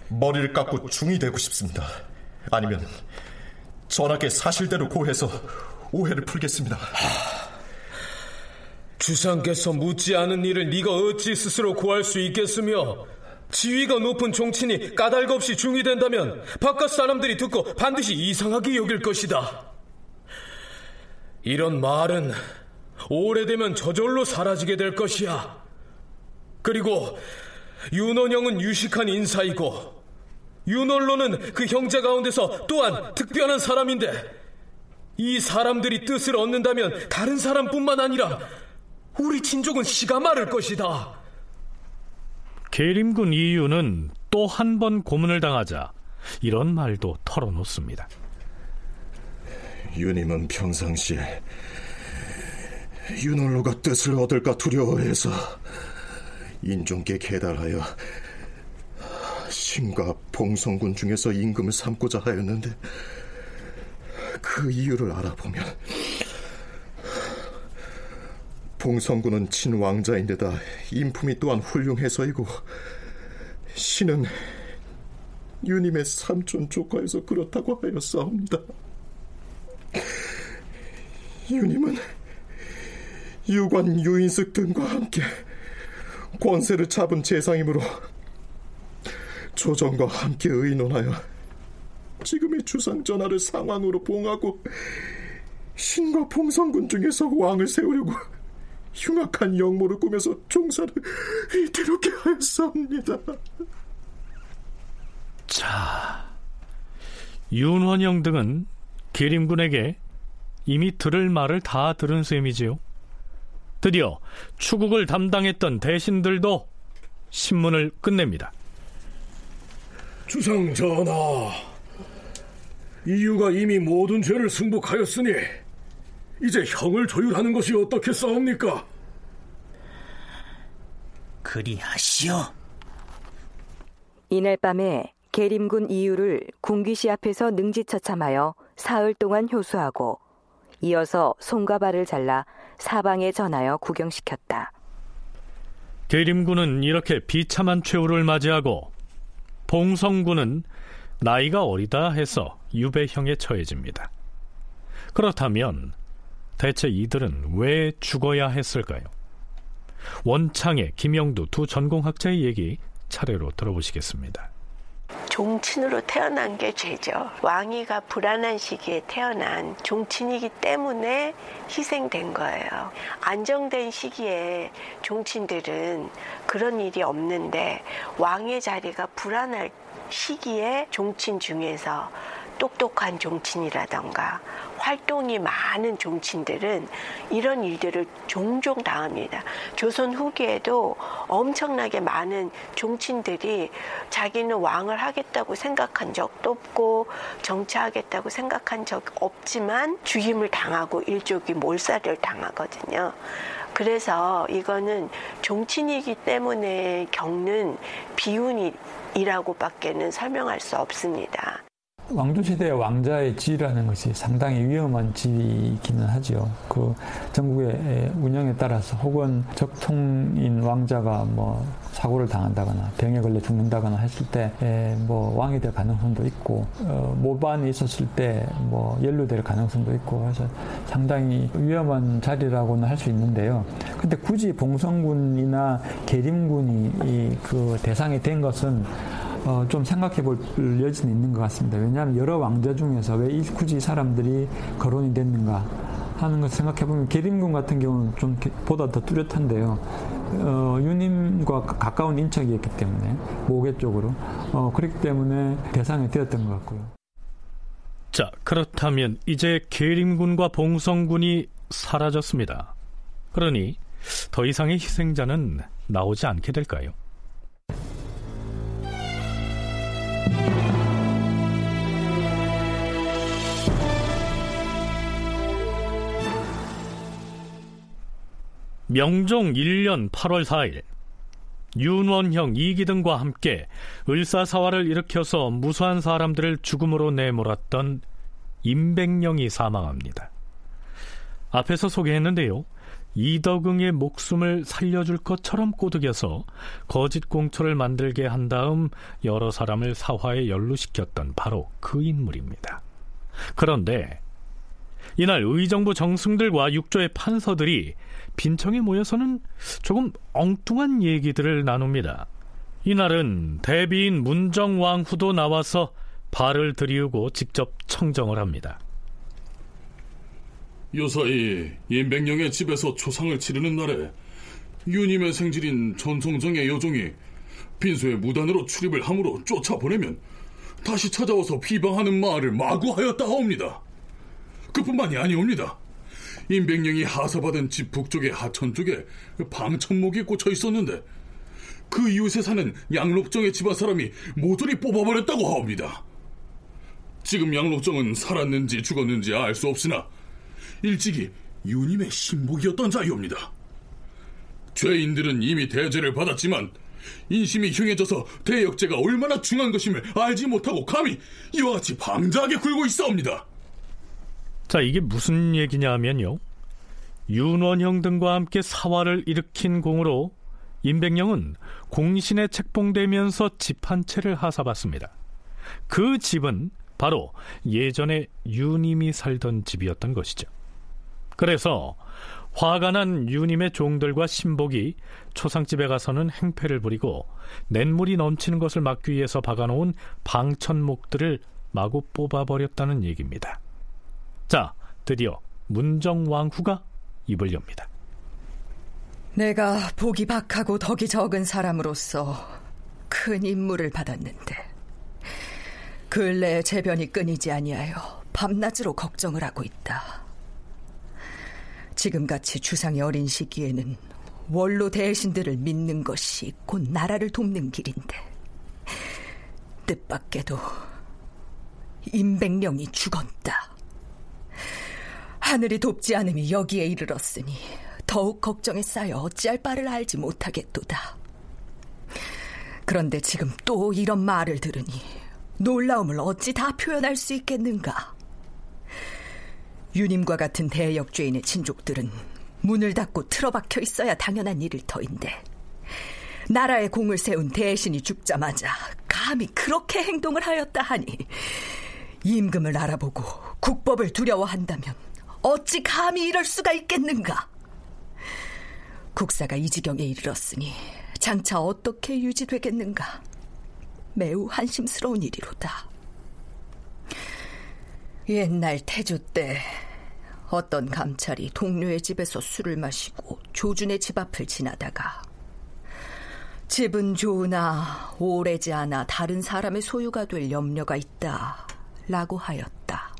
머리를 깎고 중이 되고 싶습니다. 아니면 전하께 사실대로 고해서 오해를 풀겠습니다. 주상께서 묻지 않은 일을 네가 어찌 스스로 고할 수 있겠으며 지위가 높은 종친이 까닭 없이 중이 된다면 바깥 사람들이 듣고 반드시 이상하게 여길 것이다. 이런 말은 오래되면 저절로 사라지게 될 것이야. 그리고 윤원영은 유식한 인사이고 윤월로는 그 형제 가운데서 또한 특별한 사람인데 이 사람들이 뜻을 얻는다면 다른 사람뿐만 아니라 우리 친족은 시가 마를 것이다. 계림군 이유는 또 한 번 고문을 당하자 이런 말도 털어놓습니다. 유님은 평상시에 윤월로가 뜻을 얻을까 두려워해서 인종께 계달하여 신과 봉성군 중에서 임금을 삼고자 하였는데 그 이유를 알아보면 봉성군은 친왕자인데다 인품이 또한 훌륭해서이고 신은 유님의 삼촌 조카에서 그렇다고 하였사옵니다. 유님은 유관 유인숙 등과 함께 권세를 잡은 재상이므로 조정과 함께 의논하여 지금의 주상 전하를 상황으로 봉하고 신과 봉성군 중에서 왕을 세우려고 흉악한 영모를 꾸며서 종사를 이대롭게 하였사옵니다. 자, 윤원영 등은 계림군에게 이미 들을 말을 다 들은 셈이지요. 드디어 추국을 담당했던 대신들도 신문을 끝냅니다. 주상 전하, 이유가 이미 모든 죄를 승복하였으니 이제 형을 조율하는 것이 어떻겠사옵니까? 그리하시오. 이날 밤에 계림군 이유를 궁기시 앞에서 능지처참하여 사흘 동안 효수하고 이어서 손과 발을 잘라 사방에 전하여 구경시켰다. 계림군은 이렇게 비참한 최후를 맞이하고 봉성군은 나이가 어리다 해서 유배형에 처해집니다. 그렇다면 대체 이들은 왜 죽어야 했을까요? 원창의, 김영두 두 전공학자의 얘기 차례로 들어보시겠습니다. 종친으로 태어난 게 죄죠. 왕위가 불안한 시기에 태어난 종친이기 때문에 희생된 거예요. 안정된 시기에 종친들은 그런 일이 없는데 왕의 자리가 불안할 시기에 종친 중에서 똑똑한 종친이라던가 활동이 많은 종친들은 이런 일들을 종종 당합니다. 조선 후기에도 엄청나게 많은 종친들이 자기는 왕을 하겠다고 생각한 적도 없고 정치하겠다고 생각한 적 없지만 죽임을 당하고 일족이 몰살을 당하거든요. 그래서 이거는 종친이기 때문에 겪는 비운이라고밖에는 설명할 수 없습니다. 왕조시대의 왕자의 지위라는 것이 상당히 위험한 지위이기는 하죠. 그 전국의 운영에 따라서 혹은 적통인 왕자가 뭐 사고를 당한다거나 병에 걸려 죽는다거나 했을 때 뭐 왕이 될 가능성도 있고 어, 모반이 있었을 때 뭐 연루될 가능성도 있고 그래서 상당히 위험한 자리라고는 할 수 있는데요. 근데 굳이 봉성군이나 계림군이 그 대상이 된 것은 어, 좀 생각해 볼 여지는 있는 것 같습니다. 왜냐하면 여러 왕자 중에서 왜 굳이 사람들이 거론이 됐는가 하는 것 생각해 보면 계림군 같은 경우는 좀 보다 더 뚜렷한데요. 어, 유님과 가까운 인척이었기 때문에 모계 쪽으로 어, 그렇기 때문에 대상이 되었던 것 같고요. 자 그렇다면 이제 계림군과 봉성군이 사라졌습니다. 그러니 더 이상의 희생자는 나오지 않게 될까요? 명종 1년 8월 4일 윤원형 이기 등과 함께 을사사화를 일으켜서 무수한 사람들을 죽음으로 내몰았던 임백령이 사망합니다. 앞에서 소개했는데요. 이덕응의 목숨을 살려줄 것처럼 꼬드겨서 거짓 공초를 만들게 한 다음 여러 사람을 사화에 연루시켰던 바로 그 인물입니다. 그런데 이날 의정부 정승들과 육조의 판서들이 빈청에 모여서는 조금 엉뚱한 얘기들을 나눕니다. 이날은 대비인 문정왕후도 나와서 발을 들이우고 직접 청정을 합니다. 요사이 임백령의 집에서 초상을 치르는 날에 유님의 생질인 전송정의 여종이 빈소에 무단으로 출입을 함으로 쫓아보내면 다시 찾아와서 비방하는 말을 마구 하였다 하옵니다. 그뿐만이 아니옵니다. 임백령이 하사받은 집 북쪽의 하천 쪽에 방천목이 꽂혀 있었는데 그 이웃에 사는 양록정의 집안 사람이 모조리 뽑아버렸다고 하옵니다. 지금 양록정은 살았는지 죽었는지 알 수 없으나 일찍이 유님의 신복이었던 자이옵니다. 죄인들은 이미 대죄를 받았지만 인심이 흉해져서 대역죄가 얼마나 중한 것임을 알지 못하고 감히 이와 같이 방자하게 굴고 있사옵니다. 자, 이게 무슨 얘기냐 하면요. 윤원형 등과 함께 사화를 일으킨 공으로 임백령은 공신에 책봉되면서 집 한 채를 하사받습니다. 그 집은 바로 예전에 유님이 살던 집이었던 것이죠. 그래서 화가 난 유님의 종들과 신복이 초상집에 가서는 행패를 부리고 냇물이 넘치는 것을 막기 위해서 박아놓은 방천목들을 마구 뽑아버렸다는 얘기입니다. 자, 드디어 문정왕후가 입을 엽니다. 내가 복이 박하고 덕이 적은 사람으로서 큰 임무를 받았는데 근래 재변이 끊이지 아니하여 밤낮으로 걱정을 하고 있다. 지금같이 주상이 어린 시기에는 원로 대신들을 믿는 것이 곧 나라를 돕는 길인데 뜻밖에도 임백령이 죽었다. 하늘이 돕지 않음이 여기에 이르렀으니 더욱 걱정에 쌓여 어찌할 바를 알지 못하겠도다. 그런데 지금 또 이런 말을 들으니 놀라움을 어찌 다 표현할 수 있겠는가? 유님과 같은 대역죄인의 친족들은 문을 닫고 틀어박혀 있어야 당연한 일일 터인데 나라의 공을 세운 대신이 죽자마자 감히 그렇게 행동을 하였다 하니 임금을 알아보고 국법을 두려워한다면 어찌 감히 이럴 수가 있겠는가? 국사가 이 지경에 이르렀으니 장차 어떻게 유지되겠는가? 매우 한심스러운 일이로다. 옛날 태조 때 어떤 감찰이 동료의 집에서 술을 마시고 조준의 집 앞을 지나다가 집은 좋으나 오래지 않아 다른 사람의 소유가 될 염려가 있다 라고 하였다.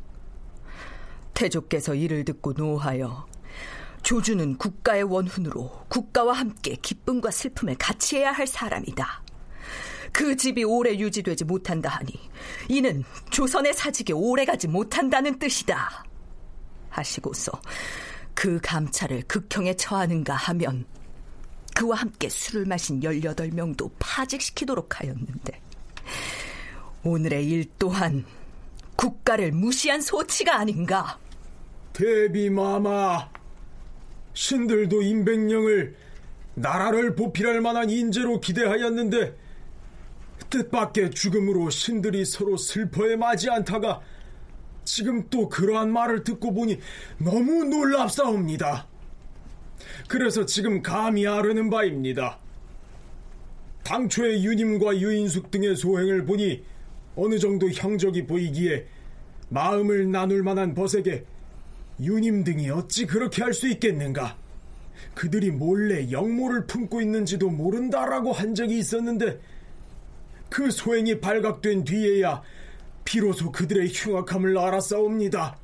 태조께서 이를 듣고 노하여 조주는 국가의 원훈으로 국가와 함께 기쁨과 슬픔을 같이 해야 할 사람이다. 그 집이 오래 유지되지 못한다 하니 이는 조선의 사직에 오래가지 못한다는 뜻이다. 하시고서 그 감찰을 극형에 처하는가 하면 그와 함께 술을 마신 18명도 파직시키도록 하였는데 오늘의 일 또한 국가를 무시한 소치가 아닌가? 대비마마 신들도 임백령을 나라를 보필할 만한 인재로 기대하였는데 뜻밖의 죽음으로 신들이 서로 슬퍼해 마지 않다가 지금 또 그러한 말을 듣고 보니 너무 놀랍사옵니다. 그래서 지금 감히 아르는 바입니다. 당초에 유님과 유인숙 등의 소행을 보니 어느 정도 형적이 보이기에 마음을 나눌 만한 벗에게 유님 등이 어찌 그렇게 할 수 있겠는가? 그들이 몰래 영모를 품고 있는지도 모른다라고 한 적이 있었는데 그 소행이 발각된 뒤에야 비로소 그들의 흉악함을 알았사옵니다.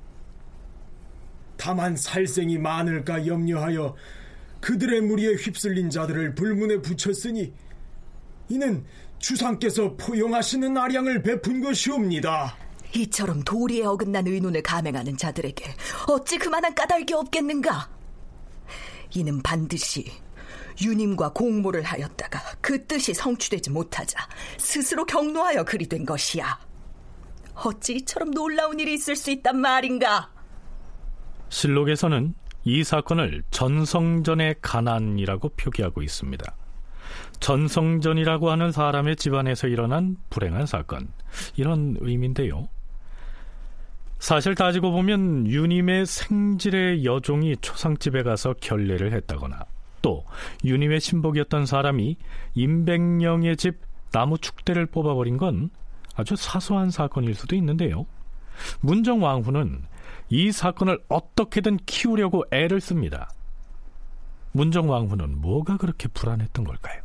다만 살생이 많을까 염려하여 그들의 무리에 휩쓸린 자들을 불문에 붙였으니 이는 주상께서 포용하시는 아량을 베푼 것이옵니다. 이처럼 도리에 어긋난 의논을 감행하는 자들에게 어찌 그만한 까닭이 없겠는가? 이는 반드시 유님과 공모를 하였다가 그 뜻이 성취되지 못하자 스스로 경노하여 그리 된 것이야. 어찌 이처럼 놀라운 일이 있을 수 있단 말인가? 실록에서는 이 사건을 전성전의 가난이라고 표기하고 있습니다. 전성전이라고 하는 사람의 집안에서 일어난 불행한 사건 이런 의미인데요. 사실 따지고 보면 유님의 생질의 여종이 초상집에 가서 결례를 했다거나 또 유님의 신복이었던 사람이 임백령의 집 나무 축대를 뽑아버린 건 아주 사소한 사건일 수도 있는데요. 문정 왕후는 이 사건을 어떻게든 키우려고 애를 씁니다. 문정 왕후는 뭐가 그렇게 불안했던 걸까요?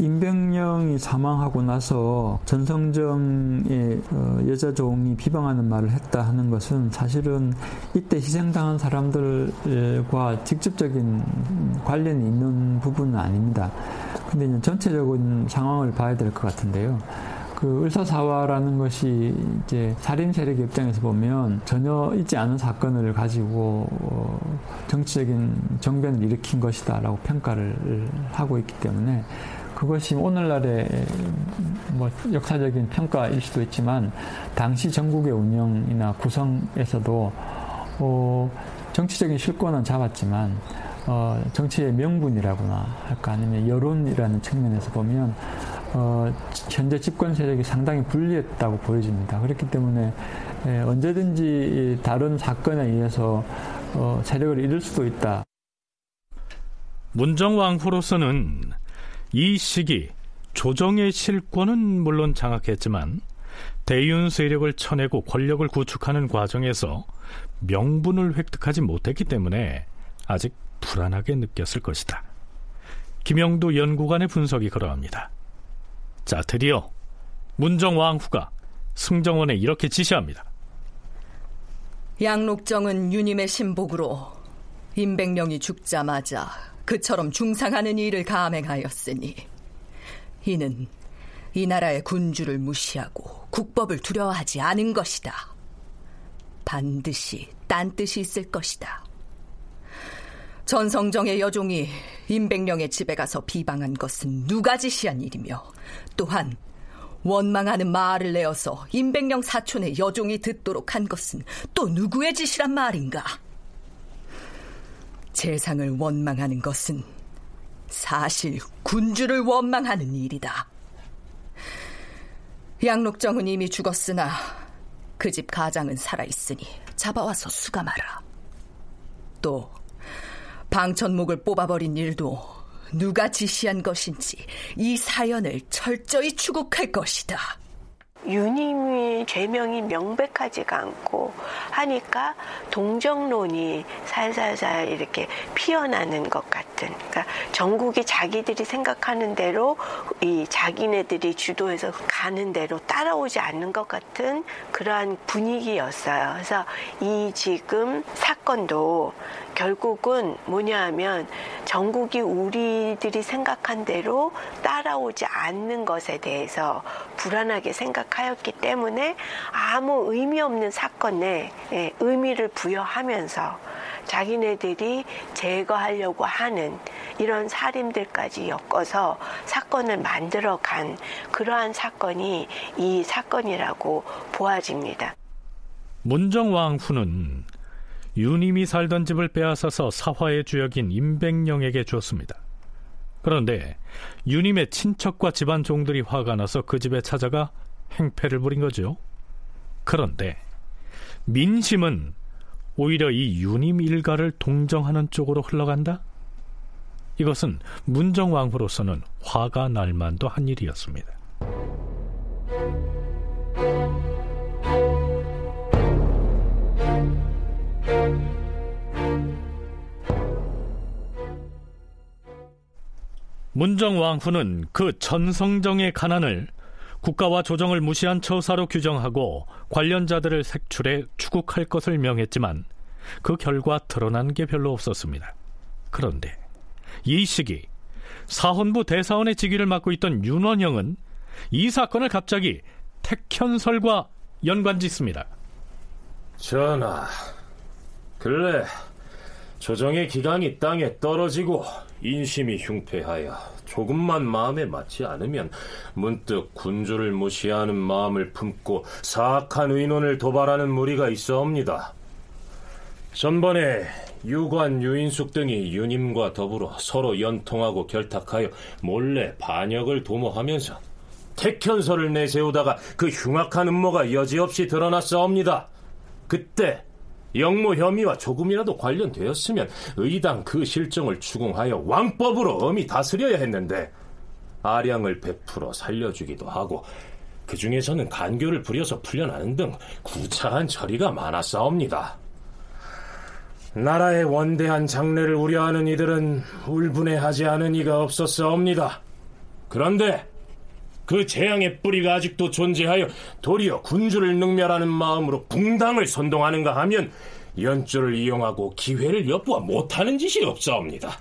임병령이 사망하고 나서 전성정의 어, 여자 종이 비방하는 말을 했다 하는 것은 사실은 이때 희생당한 사람들과 직접적인 관련이 있는 부분은 아닙니다. 근데 전체적인 상황을 봐야 될 것 같은데요. 그 을사사화라는 것이 이제 살인 세력 입장에서 보면 전혀 있지 않은 사건을 가지고 어, 정치적인 정변을 일으킨 것이다라고 평가를 하고 있기 때문에 그것이 오늘날의 뭐 역사적인 평가일 수도 있지만 당시 전국의 운영이나 구성에서도 어 정치적인 실권은 잡았지만 어 정치의 명분이라거나 할까 아니면 여론이라는 측면에서 보면 어 현재 집권 세력이 상당히 불리했다고 보여집니다. 그렇기 때문에 예, 언제든지 다른 사건에 의해서 어 세력을 잃을 수도 있다. 문정왕후로서는 이 시기 조정의 실권은 물론 장악했지만 대윤 세력을 쳐내고 권력을 구축하는 과정에서 명분을 획득하지 못했기 때문에 아직 불안하게 느꼈을 것이다. 김영도 연구관의 분석이 그러합니다. 자, 드디어 문정왕후가 승정원에 이렇게 지시합니다. 양록정은 유님의 신복으로 임백령이 죽자마자 그처럼 중상하는 일을 감행하였으니 이는 이 나라의 군주를 무시하고 국법을 두려워하지 않은 것이다. 반드시 딴 뜻이 있을 것이다. 전성정의 여종이 임백령의 집에 가서 비방한 것은 누가 지시한 일이며 또한 원망하는 말을 내어서 임백령 사촌의 여종이 듣도록 한 것은 또 누구의 짓이란 말인가? 세상을 원망하는 것은 사실 군주를 원망하는 일이다. 양록정은 이미 죽었으나 그 집 가장은 살아있으니 잡아와서 수감하라. 또 방천목을 뽑아버린 일도 누가 지시한 것인지 이 사연을 철저히 추국할 것이다. 유님의 죄명이 명백하지가 않고 하니까 동정론이 살살살 이렇게 피어나는 것 같은 그러니까 전국이 자기들이 생각하는 대로 이 자기네들이 주도해서 가는 대로 따라오지 않는 것 같은 그러한 분위기였어요. 그래서 이 지금 사건도 결국은 뭐냐 하면 전국이 우리들이 생각한 대로 따라오지 않는 것에 대해서 불안하게 생각하였기 때문에 아무 의미 없는 사건에 예, 의미를 부여하면서 자기네들이 제거하려고 하는 이런 살인들까지 엮어서 사건을 만들어 간 그러한 사건이 이 사건이라고 보아집니다. 문정왕후는 유님이 살던 집을 빼앗아서 사화의 주역인 임백령에게 줬습니다. 그런데 유님의 친척과 집안 종들이 화가 나서 그 집에 찾아가 행패를 부린 거죠. 그런데 민심은 오히려 이 유님 일가를 동정하는 쪽으로 흘러간다? 이것은 문정왕후로서는 화가 날 만도 한 일이었습니다. 문정 왕후는 그 전성정의 가난을 국가와 조정을 무시한 처사로 규정하고 관련자들을 색출해 추국할 것을 명했지만 그 결과 드러난 게 별로 없었습니다. 그런데 이 시기 사헌부 대사원의 직위를 맡고 있던 윤원영은 이 사건을 갑자기 택현설과 연관짓습니다. 전하, 근래 조정의 기강이 땅에 떨어지고 인심이 흉패하여 조금만 마음에 맞지 않으면 문득 군주를 무시하는 마음을 품고 사악한 의논을 도발하는 무리가 있어옵니다. 전번에 유관, 유인숙 등이 유님과 더불어 서로 연통하고 결탁하여 몰래 반역을 도모하면서 택현설을 내세우다가 그 흉악한 음모가 여지없이 드러났사옵니다. 그때 영모 혐의와 조금이라도 관련되었으면 의당 그 실정을 추궁하여 왕법으로 엄히 다스려야 했는데 아량을 베풀어 살려주기도 하고 그 중에서는 간교를 부려서 풀려나는 등 구차한 처리가 많았사옵니다. 나라의 원대한 장래를 우려하는 이들은 울분해하지 않은 이가 없었사옵니다. 그런데 그 재앙의 뿌리가 아직도 존재하여 도리어 군주를 능멸하는 마음으로 붕당을 선동하는가 하면 연주를 이용하고 기회를 엿보아 못하는 짓이 없사옵니다.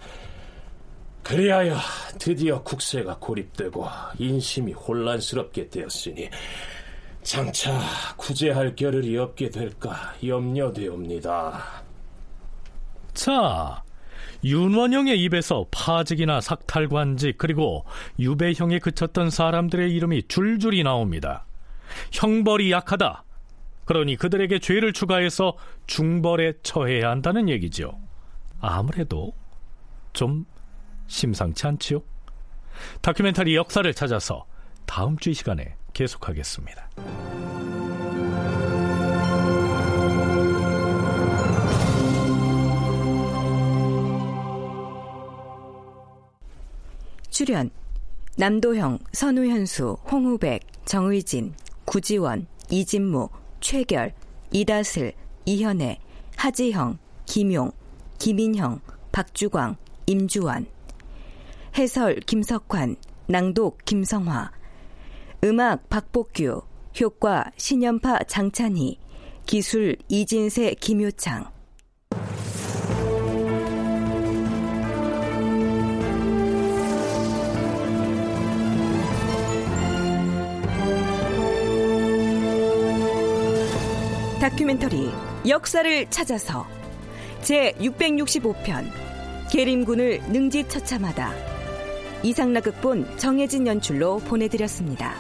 그리하여 드디어 국세가 고립되고 인심이 혼란스럽게 되었으니 장차 구제할 겨를이 없게 될까 염려되옵니다. 자, 윤원영의 입에서 파직이나 삭탈관직 그리고 유배형에 그쳤던 사람들의 이름이 줄줄이 나옵니다. 형벌이 약하다. 그러니 그들에게 죄를 추가해서 중벌에 처해야 한다는 얘기죠. 아무래도 좀 심상치 않지요? 다큐멘터리 역사를 찾아서 다음 주 이 시간에 계속하겠습니다. 출연 남도형, 선우현수, 홍우백, 정의진, 구지원, 이진무, 최결, 이다슬, 이현애, 하지형, 김용, 김인형, 박주광, 임주환 해설 김석환, 낭독 김성화 음악 박복규, 효과 신연파 장찬희, 기술 이진세 김효창 다큐멘터리 역사를 찾아서 제 665편 계림군을 능지처참하다 이상락극본 정혜진 연출로 보내드렸습니다.